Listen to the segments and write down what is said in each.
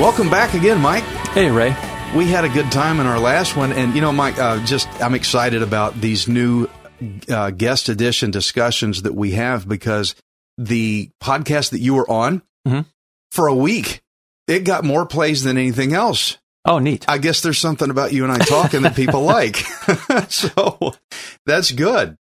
Welcome back again, Mike. Hey, Ray. We had a good time in our last one, and you know, Mike, uh, just I'm excited about these new uh, guest edition discussions that we have because the podcast that you were on Mhm. for a week, it got more plays than anything else. Oh, neat. I guess there's something about you and I talking that people like, so that's good.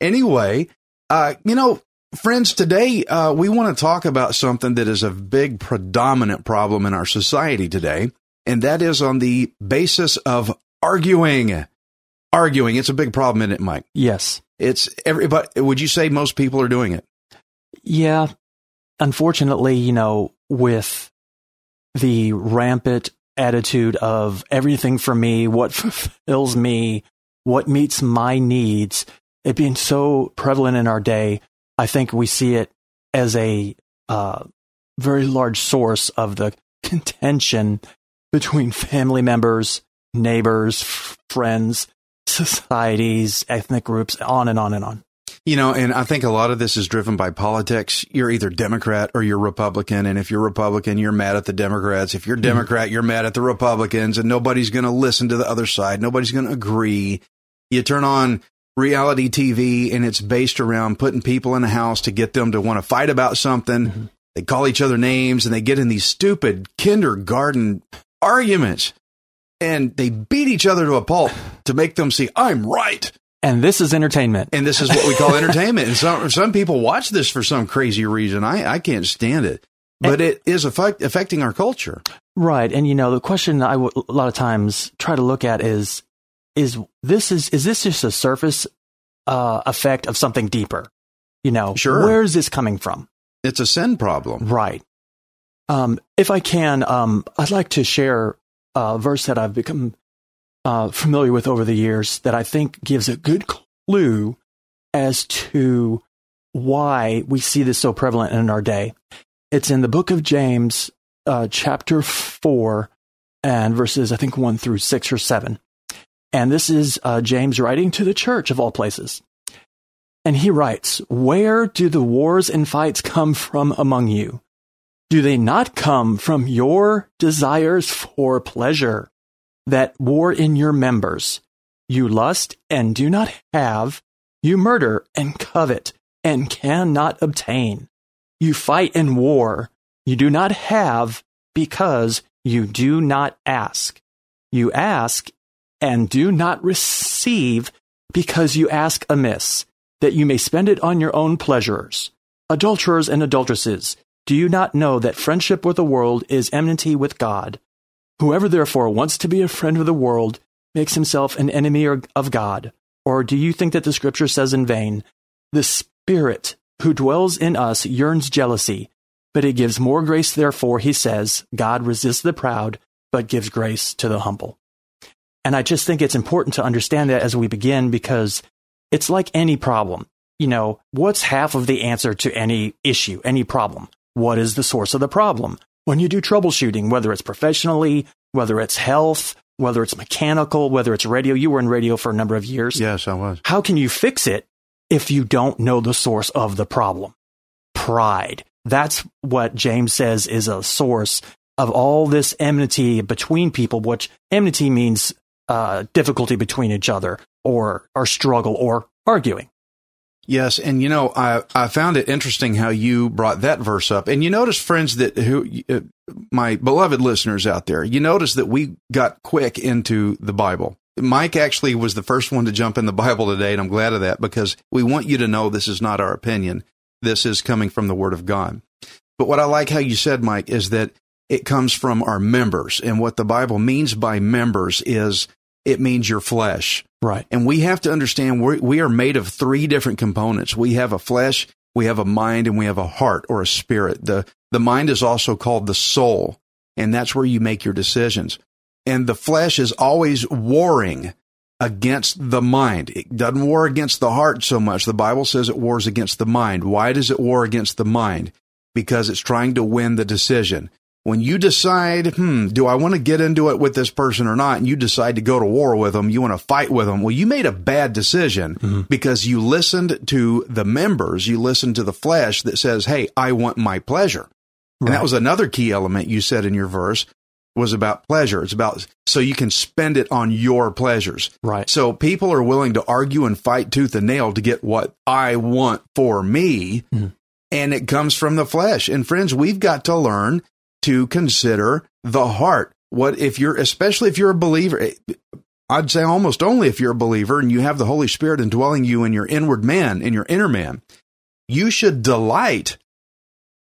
Anyway, uh, you know, friends, today uh, we want to talk about something that is a big predominant problem in our society today, and that is on the basis of arguing. Arguing, it's a big problem, isn't it, Mike? Yes. It's everybody. Would you say most people are doing it? Yeah. Unfortunately, you know, with the rampant attitude of everything for me, what fulfills me, what meets my needs, it being so prevalent in our day, I think we see it as a uh, very large source of the contention between family members, neighbors, f- friends, societies, ethnic groups, on and on and on. You know, and I think a lot of this is driven by politics. You're either Democrat or you're Republican. And if you're Republican, you're mad at the Democrats. If you're mm-hmm. Democrat, you're mad at the Republicans and nobody's going to listen to the other side. Nobody's going to agree. You turn on reality TV and it's based around putting people in a house to get them to want to fight about something. Mm-hmm. They call each other names and they get in these stupid kindergarten arguments and they beat each other to a pulp to make them see I'm right And this is entertainment. and this is what we call entertainment. And some some people watch this for some crazy reason. I I can't stand it, but it is affect, affecting our culture. Right. And you know, the question I w- a lot of times try to look at is is this is is this just a surface uh, effect of something deeper? You know, Sure. where is this coming from? It's a sin problem. Right. Um, if I can, um, I'd like to share a verse that I've become uh, familiar with over the years that I think gives a good clue as to why we see this so prevalent in our day. It's in the book of James, uh, chapter 4, and verses, I think, 1 through 6 or 7. And this is uh, James writing to the church of all places. And he writes, Where do the wars and fights come from among you? Do they not come from your desires for pleasure that war in your members? You lust and do not have. You murder and covet and cannot obtain. You fight and war. You do not have because you do not ask. You ask and do not receive because you ask amiss, that you may spend it on your own pleasures. Adulterers and adulteresses, do you not know that friendship with the world is enmity with God? Whoever therefore wants to be a friend of the world makes himself an enemy of God. Or do you think that the scripture says in vain, the Spirit who dwells in us yearns jealousy, but it gives more grace, therefore, he says, God resists the proud, but gives grace to the humble. And I just think it's important to understand that as we begin because it's like any problem. You know, what's half of the answer to any issue, any problem? What is the source of the problem? When you do troubleshooting, whether it's professionally, whether it's health, whether it's mechanical, whether it's radio, you were in radio for a number of years. Yes, I was. How can you fix it if you don't know the source of the problem? Pride. That's what James says is a source of all this enmity between people, which enmity means uh, difficulty between each other or, or struggle or arguing. Yes, and you know, I I found it interesting how you brought that verse up, and you notice, friends, that who uh, my beloved listeners out there, you notice that we got quick into the Bible. Mike actually was the first one to jump in the Bible today, and I'm glad of that because we want you to know this is not our opinion. This is coming from the Word of God. But what I like how you said, Mike, is that it comes from our members. And what the Bible means by members is it means your flesh. Right. And we have to understand we're, we are made of three different components. We have a flesh, we have a mind, and we have a heart or a spirit. The, the mind is also called the soul, and that's where you make your decisions. And the flesh is always warring against the mind. It doesn't war against the heart so much. The Bible says it wars against the mind. Why does it war against the mind? Because it's trying to win the decision when you decide, hmm, do I want to get into it with this person or not? And you decide to go to war with them, you want to fight with them. Well, you made a bad decision mm-hmm. because you listened to the members, you listened to the flesh that says, Hey, I want my pleasure. Right. And that was another key element you said in your verse was about pleasure. It's about so you can spend it on your pleasures. Right. So people are willing to argue and fight tooth and nail to get what I want for me. Mm-hmm. And it comes from the flesh. And friends, we've got to learn to consider the heart. What if you're, especially if you're a believer, eh, I'd say almost only if you're a believer and you have the Holy Spirit indwelling you in your inward man, in your inner man, you should delight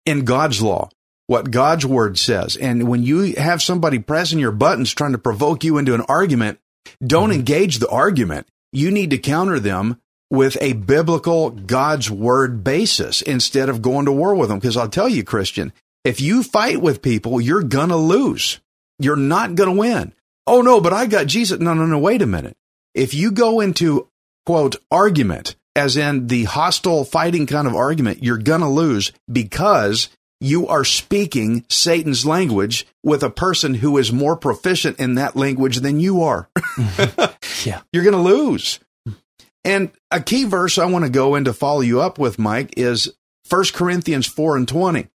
in God's law, what God's word says. And when you have somebody pressing your buttons trying to provoke you into an argument, don't mm-hmm. engage the argument. You need to counter them with a biblical God's word basis instead of going to war with them. Because I'll tell you, Christian, if you fight with people, you're gonna lose. You're not gonna win. Oh no, but I got Jesus. No, no, no, wait a minute. If you go into quote argument, as in the hostile fighting kind of argument, you're gonna lose because you are speaking Satan's language with a person who is more proficient in that language than you are. Mm-hmm. yeah. You're going to lose. And a key verse I want to go in to follow you up with, Mike, is 1 Corinthians 4 and 20.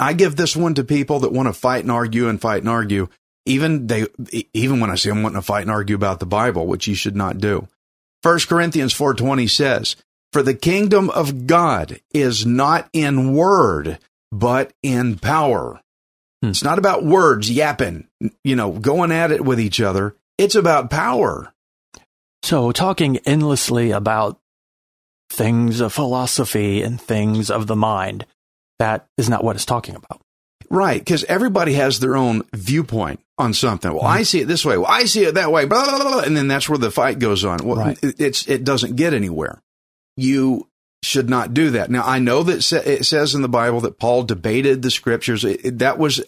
I give this one to people that want to fight and argue and fight and argue. Even they, even when I see them wanting to fight and argue about the Bible, which you should not do. First Corinthians 4:20 says, "For the kingdom of God is not in word, but in power." Hmm. It's not about words yapping, you know, going at it with each other. It's about power. So, talking endlessly about things of philosophy and things of the mind that is not what it's talking about. Right, because everybody has their own viewpoint on something. Well, mm-hmm. I see it this way. Well, I see it that way. Blah, blah, blah, and then that's where the fight goes on. Well, right. it's it doesn't get anywhere. You should not do that. Now, I know that it says in the Bible that Paul debated the scriptures. It, that was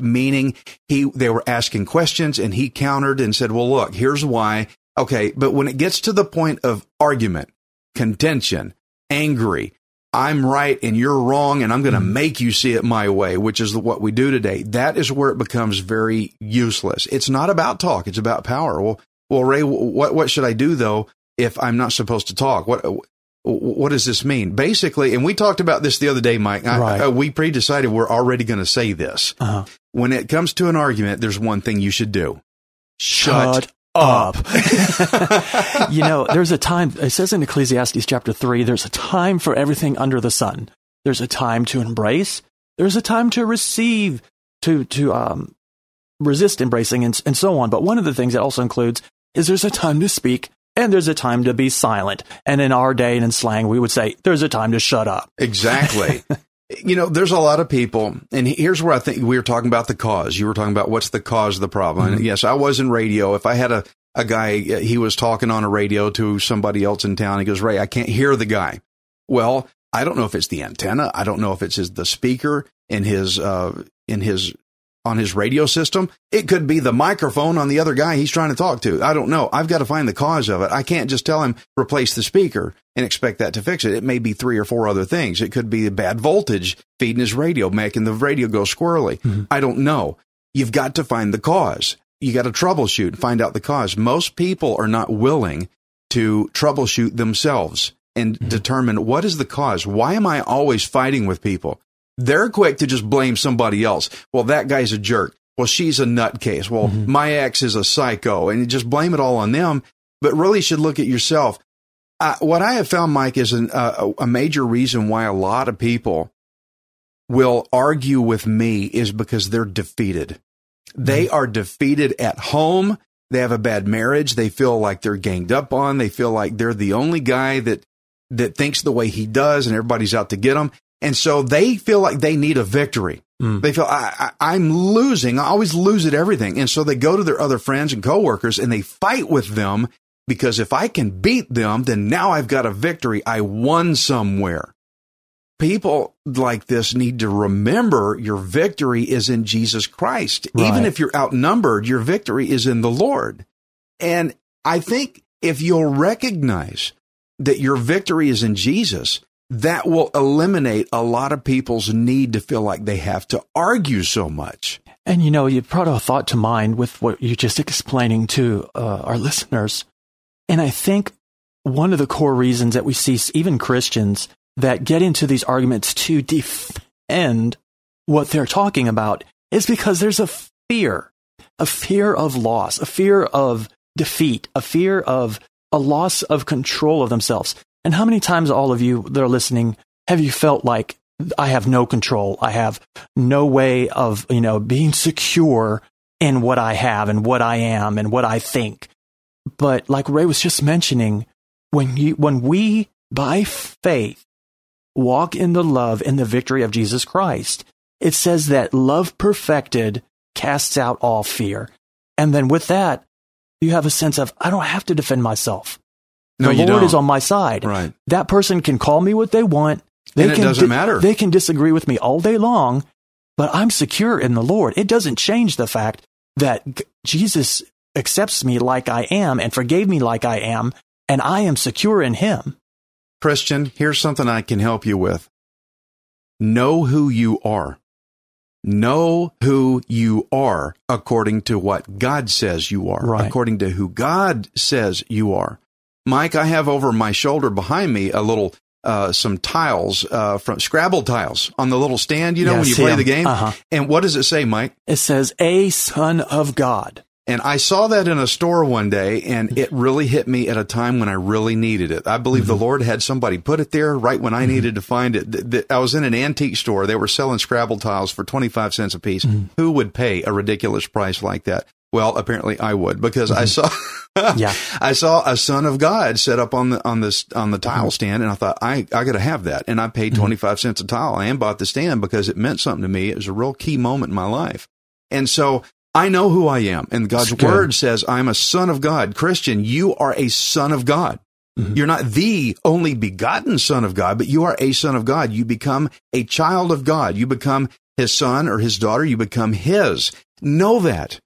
meaning he they were asking questions and he countered and said, "Well, look, here's why." Okay, but when it gets to the point of argument, contention, angry, I'm right and you're wrong and I'm going to mm-hmm. make you see it my way, which is what we do today. That is where it becomes very useless. It's not about talk. It's about power. Well, well, Ray, what, what should I do though if I'm not supposed to talk? What, what does this mean? Basically, and we talked about this the other day, Mike. Right. I, uh, we pre decided we're already going to say this. Uh-huh. When it comes to an argument, there's one thing you should do. Shut, Shut up. you know, there's a time, it says in Ecclesiastes chapter 3, there's a time for everything under the sun. There's a time to embrace, there's a time to receive, to, to um, resist embracing, and, and so on. But one of the things it also includes is there's a time to speak and there's a time to be silent. And in our day and in slang, we would say there's a time to shut up. Exactly. you know, there's a lot of people, and here's where I think we were talking about the cause. You were talking about what's the cause of the problem. Mm-hmm. And yes, I was in radio. If I had a, a guy, he was talking on a radio to somebody else in town. He goes, Ray, I can't hear the guy. Well, I don't know if it's the antenna. I don't know if it's his, the speaker in his, uh, in his on his radio system. It could be the microphone on the other guy he's trying to talk to. I don't know. I've got to find the cause of it. I can't just tell him replace the speaker and expect that to fix it. It may be three or four other things. It could be a bad voltage feeding his radio, making the radio go squirrely. Mm-hmm. I don't know. You've got to find the cause. You got to troubleshoot and find out the cause. Most people are not willing to troubleshoot themselves and mm-hmm. determine what is the cause. Why am I always fighting with people? They're quick to just blame somebody else. Well, that guy's a jerk. Well, she's a nutcase. Well, mm-hmm. my ex is a psycho and you just blame it all on them, but really should look at yourself. Uh, what I have found, Mike, is an, uh, a major reason why a lot of people will argue with me is because they're defeated. They mm-hmm. are defeated at home. They have a bad marriage. They feel like they're ganged up on. They feel like they're the only guy that that thinks the way he does, and everybody's out to get them. And so they feel like they need a victory. Mm. They feel I, I, I'm losing. I always lose at everything. And so they go to their other friends and coworkers and they fight with them because if I can beat them, then now I've got a victory. I won somewhere. People like this need to remember your victory is in Jesus Christ. Right. Even if you're outnumbered, your victory is in the Lord. And I think if you'll recognize that your victory is in Jesus, that will eliminate a lot of people's need to feel like they have to argue so much. And you know, you brought a thought to mind with what you're just explaining to uh, our listeners. And I think one of the core reasons that we see even Christians that get into these arguments to defend what they're talking about is because there's a fear, a fear of loss, a fear of defeat, a fear of a loss of control of themselves. And how many times, all of you that are listening, have you felt like I have no control? I have no way of, you know, being secure in what I have and what I am and what I think. But like Ray was just mentioning, when you, when we by faith walk in the love and the victory of Jesus Christ, it says that love perfected casts out all fear. And then with that, you have a sense of, I don't have to defend myself. No, the Lord don't. is on my side. Right. That person can call me what they want. They And it can doesn't matter. They can disagree with me all day long, but I'm secure in the Lord. It doesn't change the fact that g- Jesus accepts me like I am and forgave me like I am, and I am secure in Him. Christian, here's something I can help you with. Know who you are. Know who you are according to what God says you are, Right. according to who God says you are. Mike, I have over my shoulder behind me a little, uh, some tiles, uh, from Scrabble tiles on the little stand, you know, Yeah, when you play the game. Uh-huh. And what does it say, Mike? It says, A Son of God. And I saw that in a store one day and it really hit me at a time when I really needed it. I believe the Lord had somebody put it there right when I needed to find it. I was in an antique store. They were selling Scrabble tiles for 25 cents a piece. Who would pay a ridiculous price like that? Well, apparently I would because I mm-hmm. saw, Yeah. I saw a son of God set up on the, on this, on the tile mm-hmm. stand. And I thought, I, I got to have that. And I paid mm-hmm. 25 cents a tile and bought the stand because it meant something to me. It was a real key moment in my life. And so I know who I am. And God's word says I'm a son of God. Christian, you are a son of God. Mhm. You're not the only begotten son of God, but you are a son of God. You become a child of God. You become his son or his daughter. You become his. Know that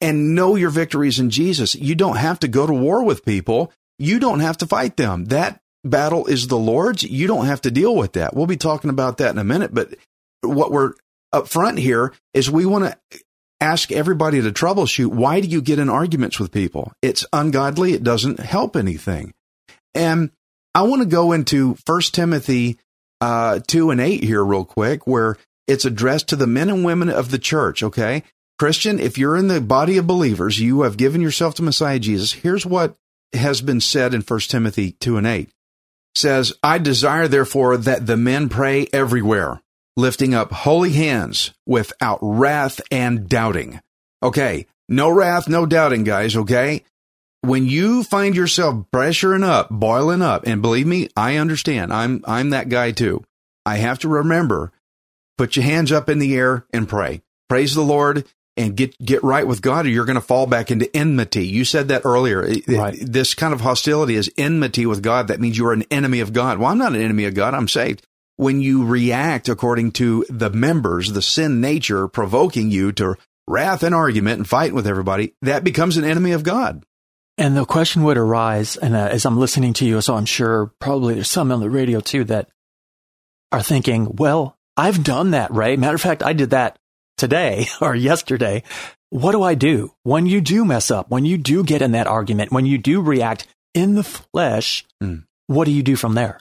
and know your victories in Jesus. You don't have to go to war with people. You don't have to fight them. That battle is the Lord's. You don't have to deal with that. We'll be talking about that in a minute, but what we're up front here is we want to ask everybody to troubleshoot why do you get in arguments with people? It's ungodly. It doesn't help anything. And I want to go into 1 Timothy uh, 2 and 8 here, real quick, where it's addressed to the men and women of the church, okay? Christian, if you're in the body of believers, you have given yourself to Messiah Jesus. Here's what has been said in 1 Timothy 2 and 8. Says, I desire therefore that the men pray everywhere, lifting up holy hands without wrath and doubting. Okay. No wrath, no doubting, guys. Okay. When you find yourself pressuring up, boiling up, and believe me, I understand. I'm, I'm that guy too. I have to remember, put your hands up in the air and pray. Praise the Lord and get, get right with God or you're going to fall back into enmity. You said that earlier. Right. This kind of hostility is enmity with God. That means you are an enemy of God. Well, I'm not an enemy of God. I'm saved. When you react according to the members, the sin nature provoking you to wrath and argument and fight with everybody, that becomes an enemy of God. And the question would arise, and uh, as I'm listening to you, so I'm sure probably there's some on the radio too that are thinking, well, I've done that, Ray. Matter of fact, I did that today or yesterday. What do I do when you do mess up, when you do get in that argument, when you do react in the flesh? Mm. What do you do from there?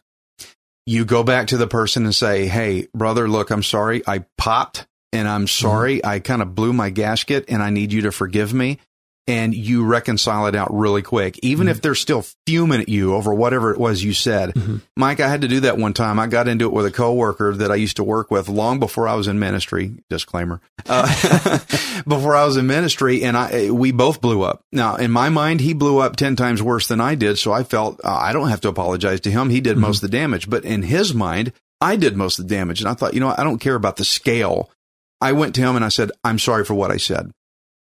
you go back to the person and say, Hey, brother, look, I'm sorry. I popped and I'm sorry. I kind of blew my gasket and I need you to forgive me. And you reconcile it out really quick, even if they're still fuming at you over whatever it was you said. Mike, I had to do that one time. I got into it with a coworker that I used to work with long before I was in ministry. Disclaimer. Uh, before I was in ministry, and I we both blew up. Now, in my mind, he blew up ten times worse than I did, so I felt uh, I don't have to apologize to him. He did most of the damage, but in his mind, I did most of the damage, and I thought, you know. I don't care about the scale. I went to him and I said, I'm sorry for what I said.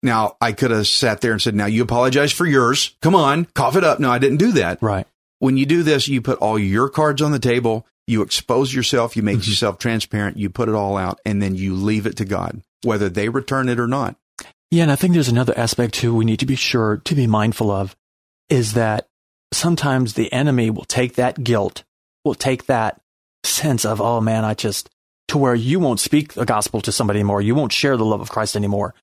Now, I could have sat there and said, Now you apologize for yours. Come on, cough it up. No, I didn't do that. Right. When you do this, you put all your cards on the table, you expose yourself, you make Mm-hmm. yourself transparent, you put it all out, and then you leave it to God, whether they return it or not. Yeah, and I think there's another aspect too we need to be sure to be mindful of is that sometimes the enemy will take that guilt, will take that sense of, oh man, I just, to where you won't speak the gospel to somebody anymore. You won't share the love of Christ anymore.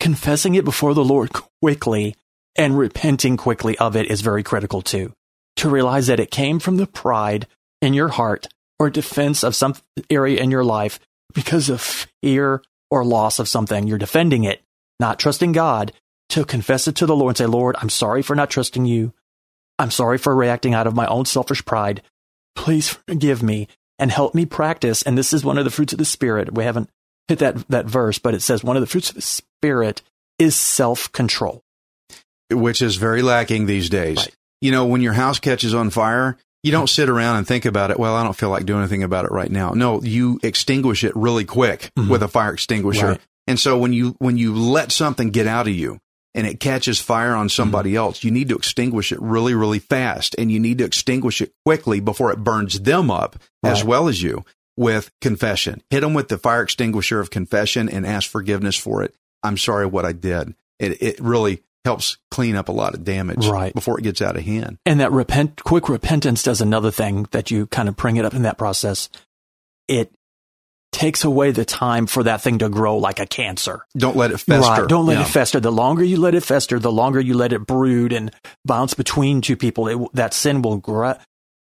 Confessing it before the Lord quickly and repenting quickly of it is very critical too. To realize that it came from the pride in your heart or defense of some area in your life because of fear or loss of something. You're defending it, not trusting God, to confess it to the Lord and say, Lord, I'm sorry for not trusting you. I'm sorry for reacting out of my own selfish pride. Please forgive me and help me practice. And this is one of the fruits of the Spirit. We haven't hit that, that verse, but it says one of the fruits of the Spirit is self control. which is very lacking these days. Right. You know, when your house catches on fire, you don't mm-hmm. sit around and think about it. Well, I don't feel like doing anything about it right now. No, you extinguish it really quick mm-hmm. with a fire extinguisher. Right. And so when you when you let something get out of you and it catches fire on somebody mm-hmm. else, you need to extinguish it really really fast and you need to extinguish it quickly before it burns them up as well as you with confession. Hit them with the fire extinguisher of confession and ask forgiveness for it. I'm sorry what I did. It it really helps clean up a lot of damage Right. before it gets out of hand. And that repent, quick repentance does another thing that you kind of bring it up in that process. It takes away the time for that thing to grow like a cancer. Don't let it fester. Right. Don't let Yeah. it fester. The longer you let it fester, the longer you let it brood and bounce between two people, it, that sin will gra-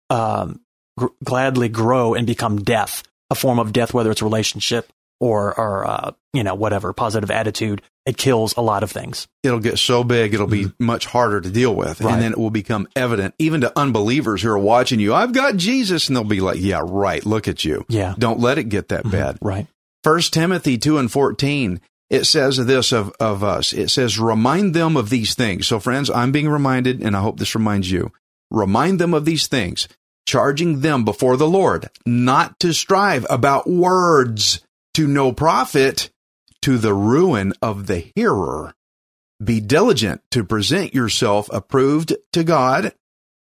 um, gr- gladly grow and become death, a form of death, whether it's relationship or, or uh, you know, whatever, positive attitude. It kills a lot of things. It'll get so big, it'll be much harder to deal with. Mm-hmm. Right. And then it will become evident, even to unbelievers who are watching you. I've got Jesus. And they'll be like, yeah, right. Look at you. Yeah. Don't let it get that bad. Right. First Timothy 2 and 14, it says this of, of us. It says, remind them of these things. So friends, I'm being reminded, and I hope this reminds you. Remind them of these things, charging them before the Lord not to strive about words to no profit to the ruin of the hearer. Be diligent to present yourself approved to God,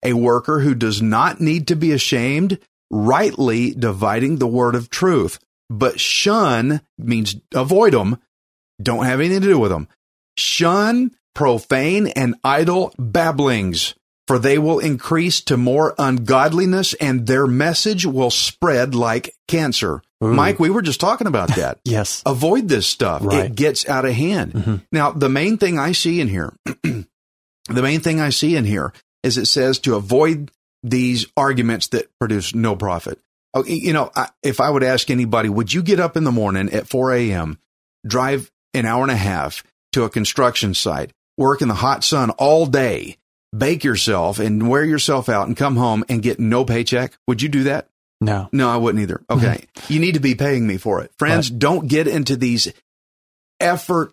a worker who does not need to be ashamed, rightly dividing the word of truth. But shun means avoid them. Don't have anything to do with them. Shun profane and idle babblings, for they will increase to more ungodliness and their message will spread like cancer. Ooh. Mike, we were just talking about that. Yes. Avoid this stuff. Right. It gets out of hand. Mhm. Now, the main thing I see in here, the main thing I see in here is it says to avoid these arguments that produce no profit. Oh, You know, I, if I would ask anybody, would you get up in the morning at 4 a.m., drive an hour and a half to a construction site, work in the hot sun all day, bake yourself and wear yourself out and come home and get no paycheck? Would you do that? No. No, I wouldn't either. Okay. you need to be paying me for it. Friends, don't get into these effort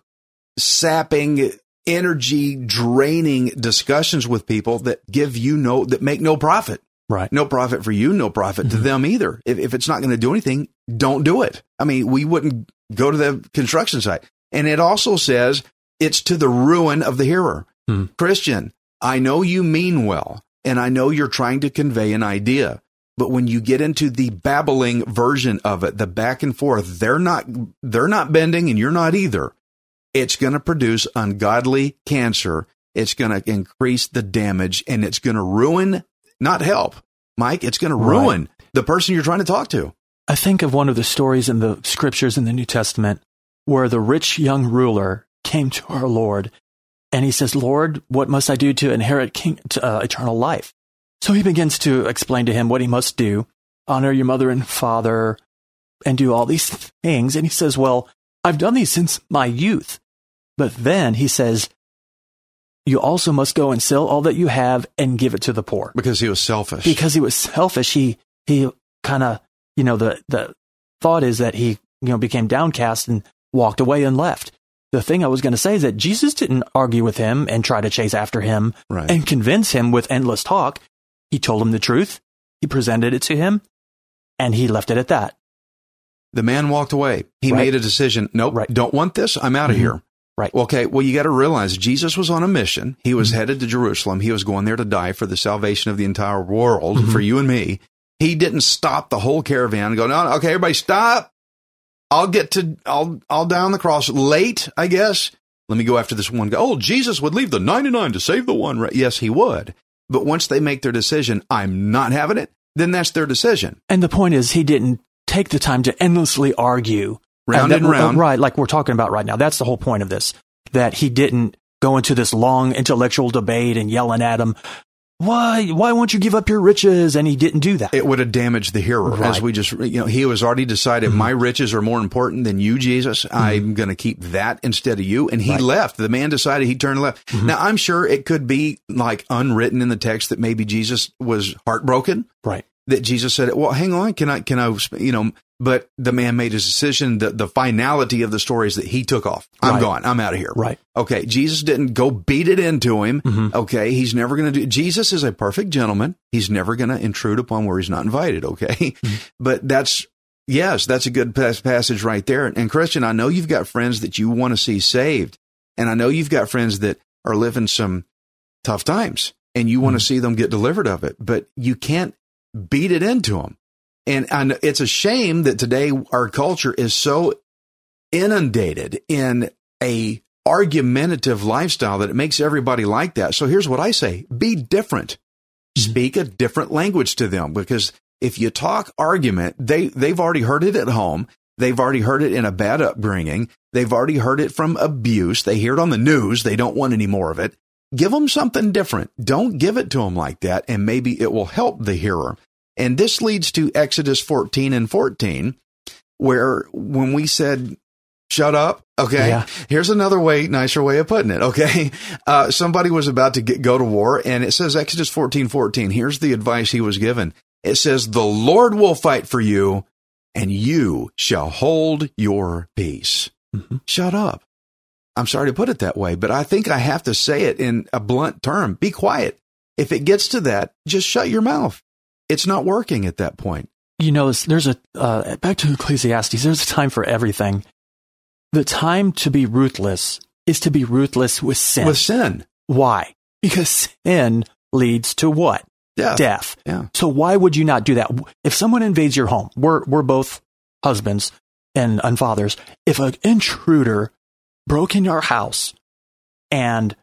sapping, energy draining discussions with people that give you no, that make no profit. Right. No profit for you, no profit to them either. If, if it's not going to do anything, don't do it. I mean, we wouldn't go to the construction site. And it also says it's to the ruin of the hearer. Hmm. Christian, I know you mean well, and I know you're trying to convey an idea. But when you get into the babbling version of it, the back and forth, they're not they're not bending and you're not either. It's going to produce ungodly cancer. It's going to increase the damage and it's going to ruin, not help, Mike. It's going to Right. ruin the person you're trying to talk to. I think of one of the stories in the scriptures in the New Testament where the rich young ruler came to our Lord and he says, Lord, what must I do to inherit king, to, uh, eternal life? So he begins to explain to him what he must do honor your mother and father and do all these things. And he says, Well, I've done these since my youth. But then he says, you also must go and sell all that you have and give it to the poor. Because he was selfish. Because he was selfish, he he kind of you know the the thought is that he you know became downcast and walked away and left. The thing I was going to say is that Jesus didn't argue with him and try to chase after him Right. and convince him with endless talk. He told him the truth. He presented it to him, and he left it at that. The man walked away. He Right. made a decision. Nope, Right. don't want this. I'm out of Mhm. here. Right. Okay. Well, you got to realize Jesus was on a mission. He was headed to Jerusalem. He was going there to die for the salvation of the entire world, for you and me. He didn't stop the whole caravan and go, no, no, okay, everybody stop. I'll get to, I'll, I'll die on the cross late, I guess. Let me go after this one guy. Oh, Jesus would leave the 99 to save the one. Right? Yes, he would. But once they make their decision, I'm not having it, then that's their decision. And the point is, he didn't take the time to endlessly argue. Round that- and uh, round. Right, like we're talking about right now. That's the whole point of this. That he didn't go into this long intellectual debate and yelling at him, why, why won't you give up your riches? And he didn't do that. it would have damaged the hearer as Right. Mm-hmm. we just you know he was already decided my riches are more important than you jesus i'm going to keep that instead of you and he Right. Mm-hmm. left the man decided he turned left now i'm sure it could be like unwritten in the text that maybe jesus was heartbroken right. That jesus said well hang on can i can i you know but the man made his decision the, the finality of the story is that he took off i'm Right. gone i'm out of here Right. Okay, Jesus didn't go beat it into him. Mhm. Okay, he's never going to do. Jesus is a perfect gentleman. He's never going to intrude upon where he's not invited. Okay, but that's yes, that's a good pas- passage right there. And Christian, I know you've got friends that you want to see saved, and I know you've got friends that are living some tough times, and you want to see them get delivered of it, but you can't beat it into them. And know, it's a shame that today our culture is so inundated in a argumentative lifestyle that it makes everybody like that. So here's what I say. Be different. Mm-hmm. Speak a different language to them because if you talk argument, they, they've already heard it at home. They've already heard it in a bad upbringing. They've already heard it from abuse. They hear it on the news. They don't want any more of it. Give them something different. Don't give it to them like that. And maybe it will help the hearer. And this leads to Exodus 14 and 14, where when we said, shut up. Okay. Yeah. Here's another way, nicer way of putting it. Okay. Uh, somebody was about to get, go to war and it says Exodus 14, 14. Here's the advice he was given. It says, the Lord will fight for you and you shall hold your peace. Mhm. Shut up. I'm sorry to put it that way, but I think I have to say it in a blunt term. Be quiet. If it gets to that, just shut your mouth. It's not working at that point. You know, there's a, uh, back to Ecclesiastes, there's a time for everything. The time to be ruthless is to be ruthless with sin. With sin. Why? Because sin leads to what? Death. Death. Yeah. So why would you not do that? If someone invades your home, we're, we're both husbands and, and fathers. If an intruder broke in our house and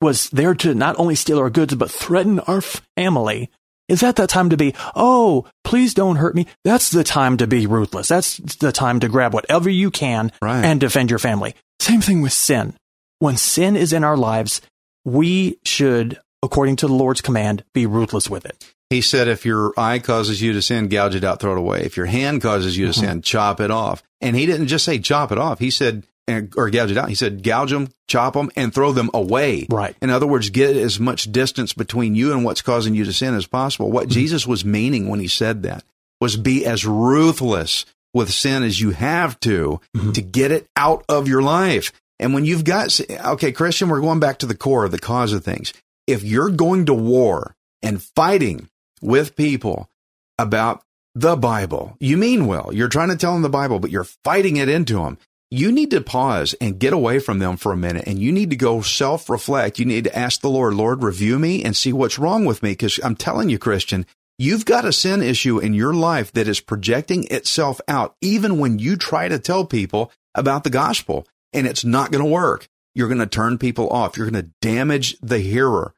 was there to not only steal our goods, but threaten our family, is that the time to be, oh, please don't hurt me? That's the time to be ruthless. That's the time to grab whatever you can Right. and defend your family. Same thing with sin. When sin is in our lives, we should, according to the Lord's command, be ruthless with it. He said, if your eye causes you to sin, gouge it out, throw it away. If your hand causes you to Mhm. sin, chop it off. And he didn't just say chop it off. He said, and- or gouge it out. He said, gouge them, chop them, and throw them away. Right. In other words, get as much distance between you and what's causing you to sin as possible. What Jesus was meaning when he said that was be as ruthless with sin as you have to Mhm. to get it out of your life. And when you've got, okay, Christian, we're going back to the core of the cause of things. If you're going to war and fighting with people about the Bible, you mean well. You're trying to tell them the Bible, but you're fighting it into them. You need to pause and get away from them for a minute and you need to go self reflect. You need to ask the Lord, Lord, review me and see what's wrong with me. Cause I'm telling you, Christian, you've got a sin issue in your life that is projecting itself out even when you try to tell people about the gospel and it's not going to work. You're going to turn people off. You're going to damage the hearer.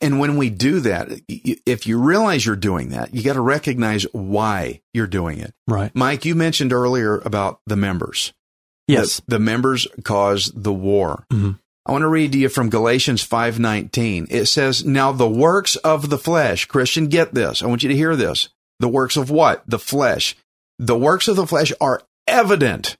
And when we do that, if you realize you're doing that, you got to recognize why you're doing it. Right. Mike, you mentioned earlier about the members. Yes. The, the members cause the war. Mhm. I want to read to you from Galatians 5:19. It says, "Now the works of the flesh, Christian, get this. I want you to hear this. The works of what? The flesh. The works of the flesh are evident,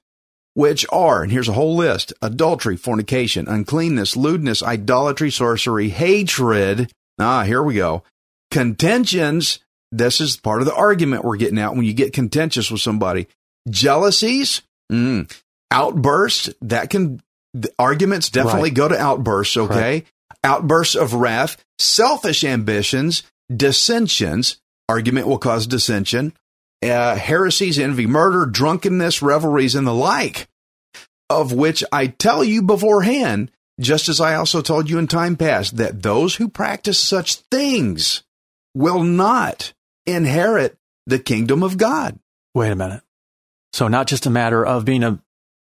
which are, and here's a whole list adultery, fornication, uncleanness, lewdness, idolatry, sorcery, hatred. Ah, here we go. Contentions. This is part of the argument we're getting at when you get contentious with somebody. Jealousies, mm. Outbursts, that can, the arguments definitely Right. go to outbursts, okay? Outbursts of wrath, selfish ambitions, dissensions. Argument will cause dissension. Uh, heresies, envy, murder, drunkenness, revelries, and the like, of which I tell you beforehand, just as I also told you in time past, that those who practice such things will not inherit the kingdom of God. Wait a minute. So not just a matter of being a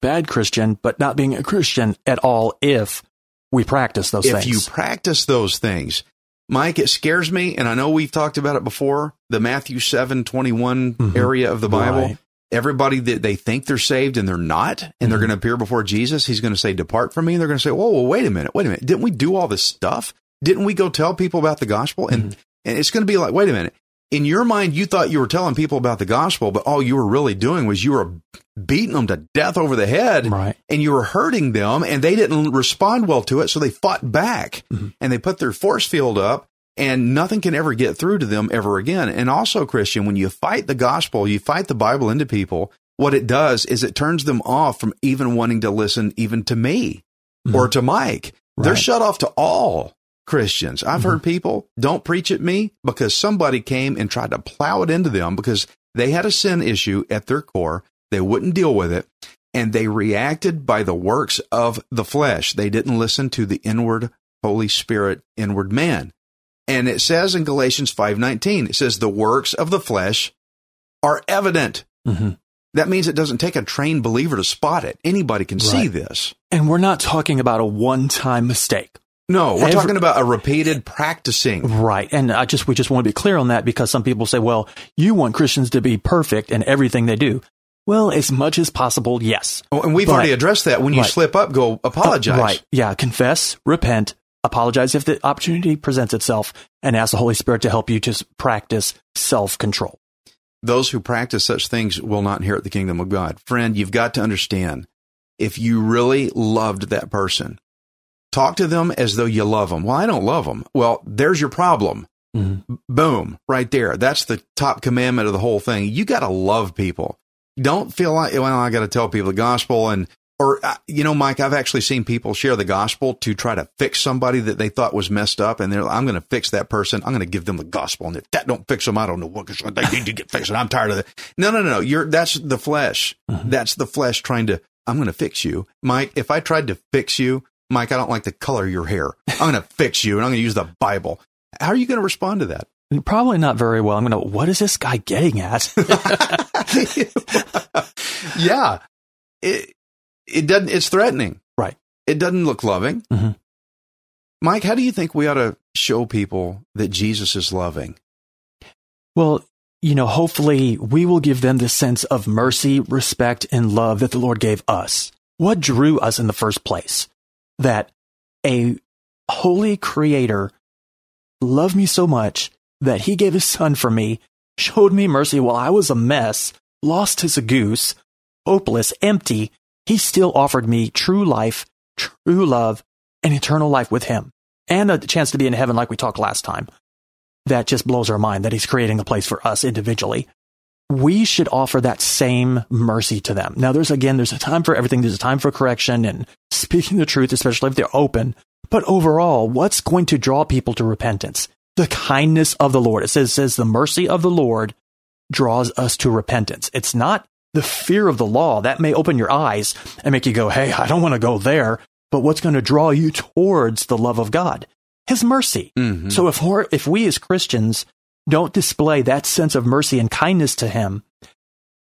bad Christian, but not being a Christian at all if we practice those if things. If you practice those things, Mike, it scares me, and I know we've talked about it before. The Matthew seven twenty one Mhm. area of the Bible. Right. Everybody that they think they're saved and they're not, and they're Mhm. going to appear before Jesus, he's going to say, "Depart from me." And they're going to say, "Whoa, whoa, wait a minute, wait a minute! Didn't we do all this stuff? Didn't we go tell people about the gospel?" And Mm-hmm. and it's going to be like, "Wait a minute." In your mind, you thought you were telling people about the gospel, but all you were really doing was you were beating them to death over the head Right. and you were hurting them and they didn't respond well to it so they fought back Mhm. and they put their force field up and nothing can ever get through to them ever again. And also christian when you fight the gospel you fight the bible into people what it does is it turns them off from even wanting to listen even to me or to mike. They're shut off to all christians i've heard people don't preach at me because somebody came and tried to plow it into them because they had a sin issue at their core they wouldn't deal with it and they reacted by the works of the flesh. They didn't listen to the inward Holy Spirit, inward man. And it says in Galatians 5:19, it says the works of the flesh are evident. Mhm. That means it doesn't take a trained believer to spot it. Anybody can see this. And we're not talking about a one-time mistake. No, we're Every- talking about a repeated practicing. Right. And I just we just want to be clear on that because some people say, well, you want Christians to be perfect in everything they do. Well, as much as possible, yes. Oh, And we've But- already addressed that. When you Right. slip up, go uh, apologize. Right. Yeah. Confess, repent, apologize if the opportunity presents itself, and ask the Holy Spirit to help you to practice self-control. those who practice such things will not inherit the kingdom of God. Friend, you've got to understand if you really loved that person, talk to them as though you love them. Well, I don't love them. Well, there's your problem. Mhm. Boom, right there. That's the top commandment of the whole thing. You got to love people. Don't feel like, well, I got to tell people the gospel and, or, uh, you know, Mike, I've actually seen people share the gospel to try to fix somebody that they thought was messed up. And they're, I'm going to fix that person. I'm going to give them the gospel. And if that don't fix them, I don't know what, they need to get fixed. And I'm tired of it. No, no, no. no. You're, that's the flesh. Mhm. That's the flesh trying to, I'm going to fix you. Mike, if I tried to fix you, Mike, I don't like the color of your hair. I'm going to fix you and I'm going to use the Bible. How are you going to respond to that? Probably not very well. I'm going to, what is this guy getting at? yeah. It it doesn't it's threatening. Right. It doesn't look loving. Mhm. Mike, how do you think we ought to show people that Jesus is loving? well, you know, hopefully we will give them the sense of mercy, respect, and love that the Lord gave us. What drew us in the first place? That a holy creator loved me so much that he gave his son for me, showed me mercy while I was a mess, lost a goose, hopeless, empty. He still offered me true life, true love, and eternal life with him, and a chance to be in heaven like we talked last time. That just blows our mind that he's creating a place for us individually. We should offer that same mercy to them. Now, there's again, there's a time for everything. There's a time for correction and speaking the truth, especially if they're open. But overall, what's going to draw people to repentance? The kindness of the Lord. It says, says the mercy of the Lord draws us to repentance. It's not the fear of the law. That may open your eyes and make you go, Hey, I don't want to go there. But what's going to draw you towards the love of God? His mercy. Mhm. So if if we as Christians don't display that sense of mercy and kindness to him,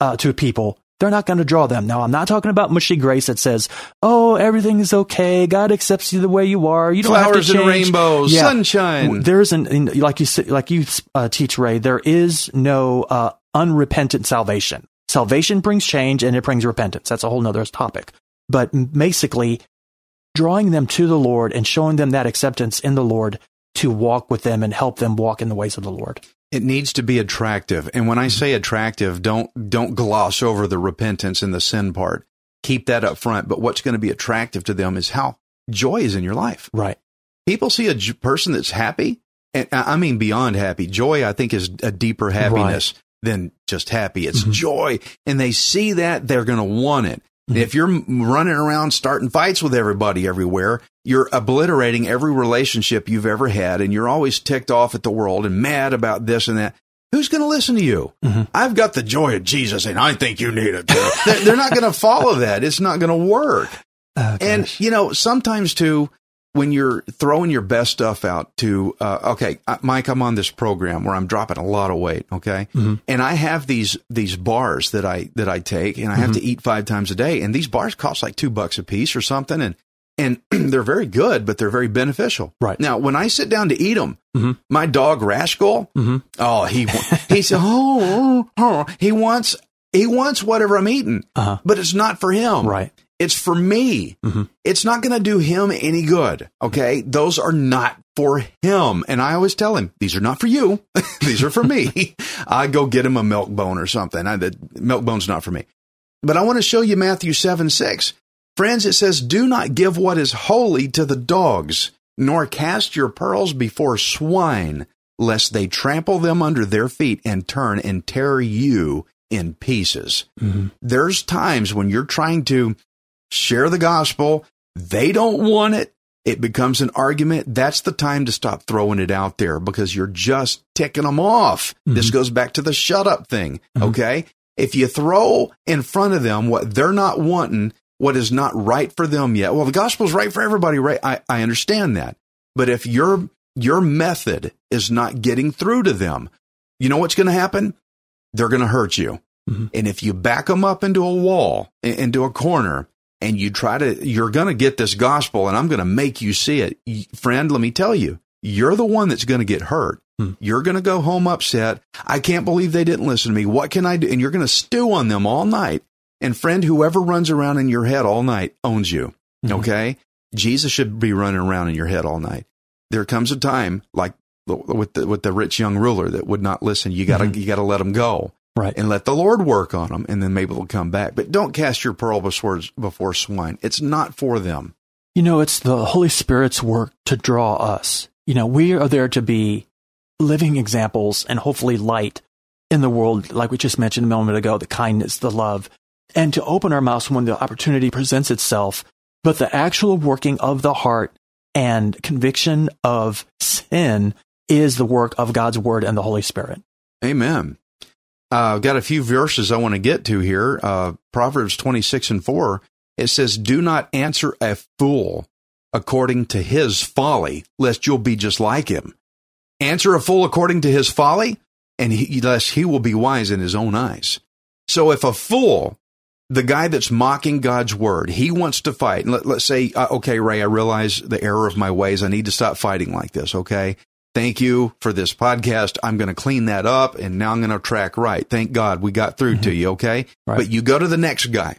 uh, to people, they're not going to draw them. Now, I'm not talking about mushy grace that says, "Oh, everything is okay. God accepts you the way you are. You don't Flowers have to and change." rainbows, Yeah. sunshine. There's an in- like you like you uh, teach Ray. There is no uh, unrepentant salvation. Salvation brings change and it brings repentance. That's a whole nother topic. But basically, drawing them to the Lord and showing them that acceptance in the Lord to walk with them and help them walk in the ways of the Lord. It needs to be attractive. And when I say attractive, don't don't gloss over the repentance and the sin part. keep that up front. But what's going to be attractive to them is how joy is in your life. Right. People see a j- person that's happy, and I mean beyond happy. Joy, I think, is a deeper happiness than just happy. It's Mhm. joy, and they see that they're going to want it. Mhm. If you're running around starting fights with everybody everywhere, you're obliterating every relationship you've ever had, and you're always ticked off at the world and mad about this and that. Who's going to listen to you? Mhm. I've got the joy of Jesus, and I think you need it. They're- they're not going to follow that. It's not going to work. Oh, And you know, sometimes too, when you're throwing your best stuff out to, uh, okay, Mike, I'm on this program where I'm dropping a lot of weight, okay, Mhm. and I have these these bars that I that I take, and I have to eat five times a day, and these bars cost like two bucks a piece or something, and and they're very good, but they're very beneficial. Right. now, when I sit down to eat them, Mhm. my dog Rascal, Mhm. oh he he said, oh, oh, oh, he wants he wants whatever I'm eating, Uh-huh. but it's not for him. Right. It's for me. Mhm. It's not going to do him any good. Okay. Those are not for him. And I always tell him, these are not for you. these are for me. I go get him a milk bone or something. I, the milk bone's not for me. But I want to show you Matthew 7 6. Friends, it says, Do not give what is holy to the dogs, nor cast your pearls before swine, lest they trample them under their feet and turn and tear you in pieces Mhm. there's times when you're trying to share the gospel, they don't want it. It becomes an argument. That's the time to stop throwing it out there because you're just ticking them off. This mm-hmm. goes back to the shut up thing. Mm-hmm. Okay. If you throw in front of them what they're not wanting, what is not right for them yet. Well, the gospel's right for everybody, right? I, I understand that. But if your, your method is not getting through to them, you know what's going to happen? They're going to hurt you. Mm-hmm. And if you back them up into a wall, into a corner, and you try to, you're going to get this gospel and I'm going to make you see it. Friend, let me tell you, you're the one that's going to get hurt. Hmm. You're going to go home upset. I can't believe they didn't listen to me. What can I do? And you're going to stew on them all night. And friend, whoever runs around in your head all night owns you. Mhm. Okay. Jesus should be running around in your head all night. There comes a time like with the, with the rich young ruler that would not listen. You gotta, Mhm. you gotta let him go Right. and let the Lord work on them, and then maybe they'll come back. But don't cast your pearl before, before swine. It's not for them. You know, it's the Holy Spirit's work to draw us. You know, we are there to be living examples and hopefully light in the world, like we just mentioned a moment ago, the kindness, the love, and to open our mouths when the opportunity presents itself. But the actual working of the heart and conviction of sin is the work of God's word and the Holy Spirit. Amen. Uh, I've got a few verses I want to get to here. Uh, Proverbs 26 and 4. It says, Do not answer a fool according to his folly, lest you'll be just like him. Answer a fool according to his folly, and he, lest he will be wise in his own eyes. So if a fool, the guy that's mocking God's word, he wants to fight. Let, let's say, uh, okay, Ray, I realize the error of my ways. I need to stop fighting like this. Okay. Thank you for this podcast. I'm going to clean that up and now I'm going to track right. Thank God we got through to you. Okay. Right. But you go to the next guy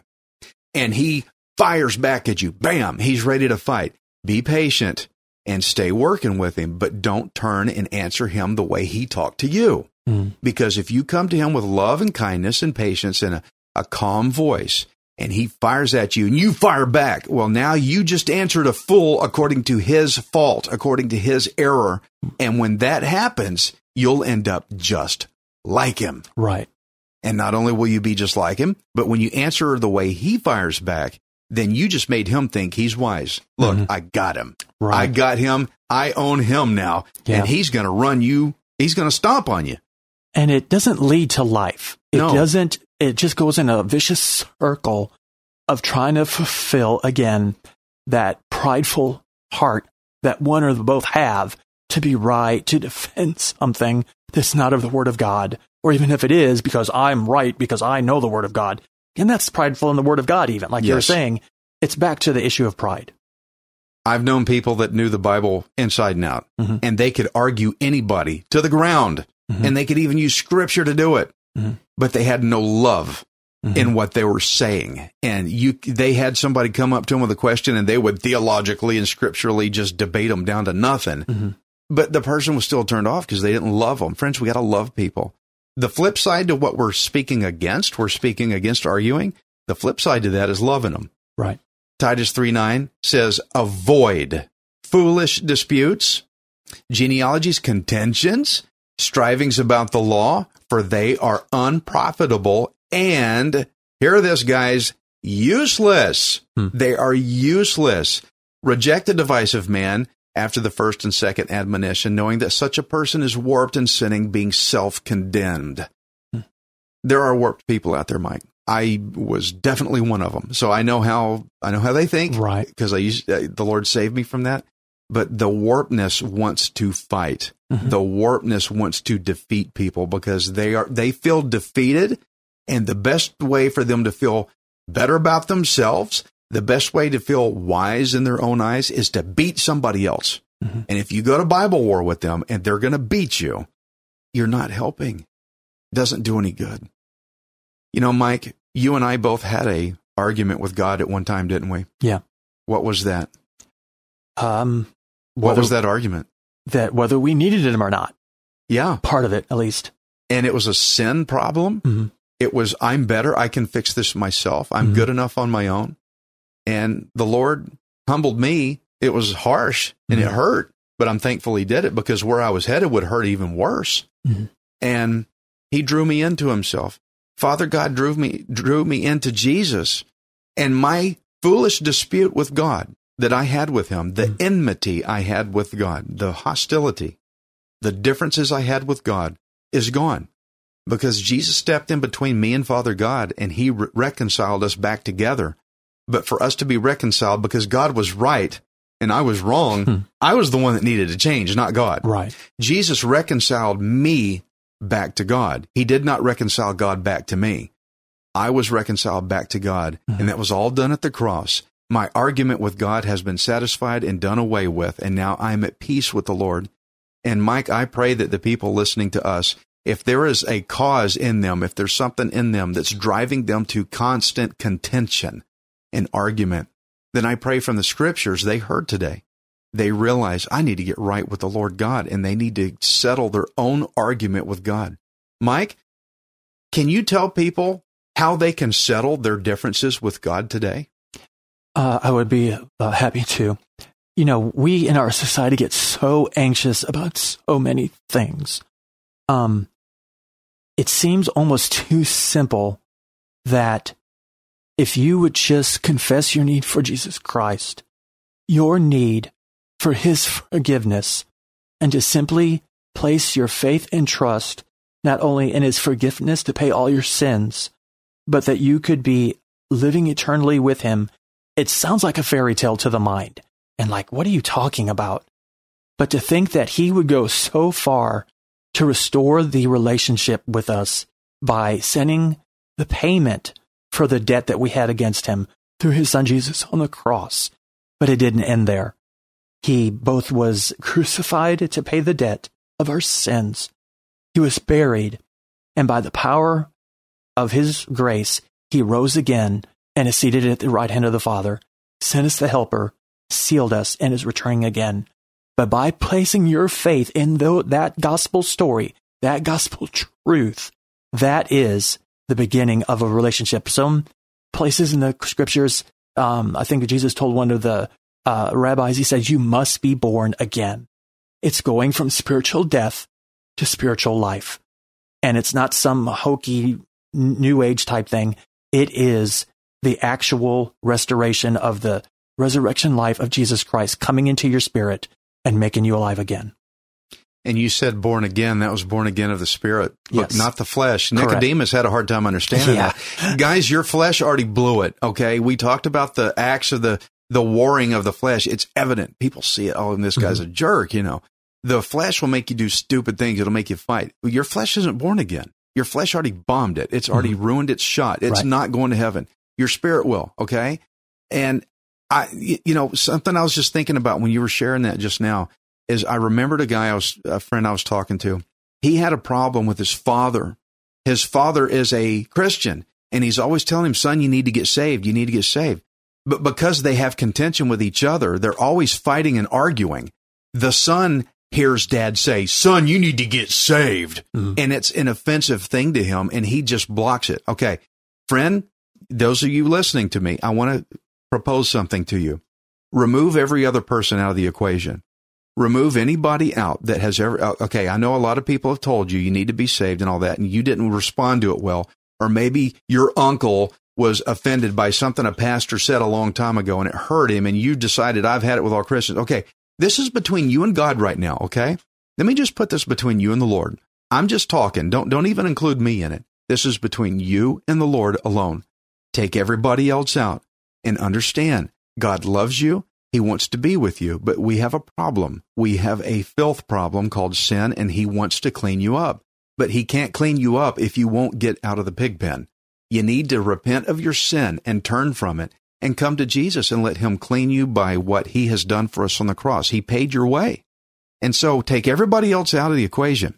and he fires back at you. Bam. He's ready to fight. Be patient and stay working with him, but don't turn and answer him the way he talked to you. Mm. Because if you come to him with love and kindness and patience and a, a calm voice, and he fires at you and you fire back, well, now you just answered a fool according to his fault, according to his error. And when that happens, you'll end up just like him. Right. And not only will you be just like him, but when you answer the way he fires back, then you just made him think he's wise. Look, Mhm. I got him. Right. I got him. I own him now. Yeah. And he's going to run you. He's going to stomp on you. and it doesn't lead to life. It No. doesn't, it just goes in a vicious circle of trying to fulfill again that prideful heart that one or the both have to be right, to defend something that's not of the word of God, or even if it is because I'm right because I know the word of God. And that's prideful in the word of God, even like you're saying. It's back to the issue of pride. I've known people that knew the Bible inside and out, Mhm. and they could argue anybody to the ground, Mhm. and they could even use scripture to do it, Mhm. but they had no love Mhm. in what they were saying. And you, they had somebody come up to them with a question, and they would theologically and scripturally just debate them down to nothing. Mhm. But the person was still turned off because they didn't love them. Friends, we got to love people. The flip side to what we're speaking against, we're speaking against arguing. The flip side to that is loving them. Right. Titus 3 9 says, avoid foolish disputes, genealogies, contentions, strivings about the law, for they are unprofitable and, hear this, guys, useless. Hmm. They are useless. Reject the device of man after the first and second admonition, knowing that such a person is warped and sinning, being self condemned. Hmm. There are warped people out there, Mike. I was definitely one of them. So I know how I know how they think, Right. Because I used uh, the Lord saved me from that. But the warpness wants to fight. Mhm. The warpness wants to defeat people because they are they feel defeated, and the best way for them to feel better about themselves, the best way to feel wise in their own eyes, is to beat somebody else. Mhm. And if you go to Bible war with them and they're going to beat you, you're not helping. Doesn't do any good. You know, Mike, you and I both had a argument with God at one time, didn't we? Yeah. What was that? Um, What whether- was that argument? That whether we needed him or not, Yeah. part of it at least. And it was a sin problem. Mhm. It was, I'm better. I can fix this myself. I'm Mhm. good enough on my own. And the Lord humbled me. It was harsh and it Mhm. hurt, but I'm thankful He did it because where I was headed would hurt even worse. Mhm. And He drew me into Himself. Father God drew me, drew me into Jesus and my foolish dispute with God that I had with Him, the Mhm. enmity I had with God, the hostility, the differences I had with God is gone because Jesus stepped in between me and Father God and he re- reconciled us back together. But for us to be reconciled because God was right and I was wrong, Hmm. I was the one that needed to change, not God. Right. Jesus reconciled me back to God. He did not reconcile God back to me. I was reconciled back to God, Mhm. and that was all done at the cross. My argument with God has been satisfied and done away with, and now I'm at peace with the Lord. And Mike, I pray that the people listening to us, if there is a cause in them, if there's something in them that's driving them to constant contention and argument, then I pray from the scriptures they heard today they realize I need to get right with the Lord God and they need to settle their own argument with God. Mike, can you tell people how they can settle their differences with God today? Uh, I would be uh, happy to. You know, we in our society get so anxious about so many things. Um, it seems almost too simple that if you would just confess your need for Jesus Christ, your need for his forgiveness, and to simply place your faith and trust not only in his forgiveness to pay all your sins, but that you could be living eternally with him it sounds like a fairy tale to the mind. And like, what are you talking about? But to think that he would go so far to restore the relationship with us by sending the payment for the debt that we had against him through his son Jesus on the cross. But it didn't end there. He both was crucified to pay the debt of our sins. He was buried. And by the power of his grace, he rose again and is seated at the right hand of the Father, sent us the Helper, sealed us, and is returning again. But by placing your faith in that gospel story, that gospel truth, that is the beginning of a relationship. Some places in the scriptures, um, I think Jesus told one of the uh, rabbis, he said, You must be born again. It's going from spiritual death to spiritual life. And it's not some hokey new age type thing. It is the actual restoration of the resurrection life of Jesus Christ coming into your spirit and making you alive again. And you said born again, that was born again of the spirit, but Yes. not the flesh. Correct. Nicodemus had a hard time understanding Yeah. that. Guys, your flesh already blew it. Okay. We talked about the acts of the, the warring of the flesh. It's evident. People see it. Oh, and this guy's mm-hmm. a jerk, you know. The flesh will make you do stupid things. It'll make you fight. Your flesh isn't born again. Your flesh already bombed it. It's already mm-hmm. ruined its shot. It's Right. not going to heaven. Your spirit will. Okay. And I, you know, something I was just thinking about when you were sharing that just now is I remembered a guy I was, a friend I was talking to. He had a problem with his father. His father is a Christian and he's always telling him, son, you need to get saved. You need to get saved. But because they have contention with each other, they're always fighting and arguing. The son hears dad say, son, you need to get saved. Mhm. And it's an offensive thing to him and he just blocks it. Okay. Friend, those of you listening to me, I want to propose something to you. Remove every other person out of the equation. Remove anybody out that has ever, uh, okay, I know a lot of people have told you you need to be saved and all that, and you didn't respond to it well. Or maybe your uncle was offended by something a pastor said a long time ago and it hurt him, and you decided, I've had it with all Christians. Okay, this is between you and God right now, okay? Let me just put this between you and the Lord. I'm just talking. Don't, don't even include me in it. This is between you and the Lord alone. Take everybody else out and understand God loves you. He wants to be with you, but we have a problem. We have a filth problem called sin, and He wants to clean you up. But He can't clean you up if you won't get out of the pig pen. You need to repent of your sin and turn from it and come to Jesus and let Him clean you by what He has done for us on the cross. He paid your way. And so take everybody else out of the equation.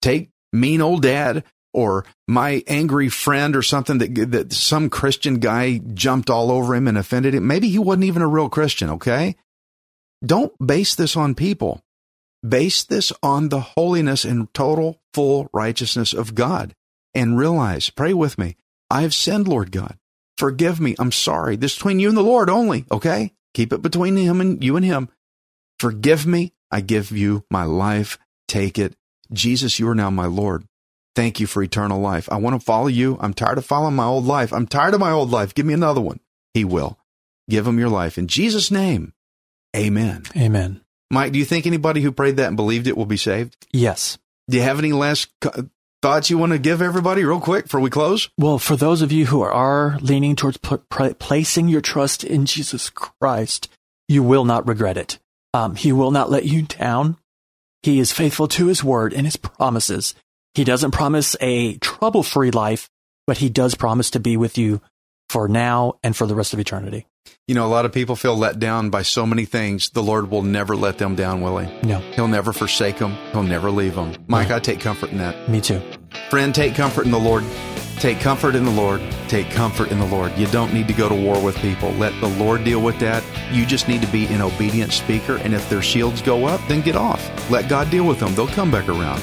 Take mean old dad or my angry friend or something that that some Christian guy jumped all over him and offended him. Maybe he wasn't even a real Christian, okay? Don't base this on people. Base this on the holiness and total full righteousness of God. And realize, pray with me, I have sinned, Lord God. Forgive me. I'm sorry. This is between you and the Lord only, okay? Keep it between him and you and him. Forgive me. I give you my life. Take it. Jesus, you are now my Lord. Thank you for eternal life. I want to follow you. I'm tired of following my old life. I'm tired of my old life. Give me another one. He will. Give him your life. In Jesus' name, amen. Amen. Mike, do you think anybody who prayed that and believed it will be saved? Yes. Do you have any last thoughts you want to give everybody real quick before we close? Well, for those of you who are leaning towards placing your trust in Jesus Christ, you will not regret it. Um, he will not let you down. He is faithful to his word and his promises. He doesn't promise a trouble free life, but he does promise to be with you for now and for the rest of eternity. You know, a lot of people feel let down by so many things. The Lord will never let them down, will He? No. He'll never forsake them. He'll never leave them. Mike, no. I take comfort in that. Me too. Friend, take comfort in the Lord. Take comfort in the Lord. Take comfort in the Lord. You don't need to go to war with people. Let the Lord deal with that. You just need to be an obedient speaker. And if their shields go up, then get off. Let God deal with them. They'll come back around.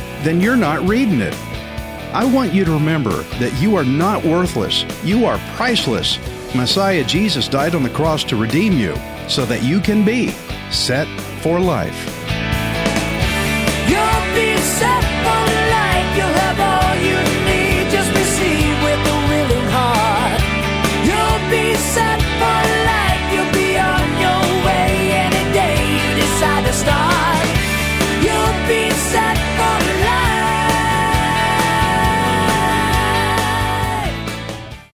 then you're not reading it. I want you to remember that you are not worthless. You are priceless. Messiah Jesus died on the cross to redeem you so that you can be set for life. You'll be set for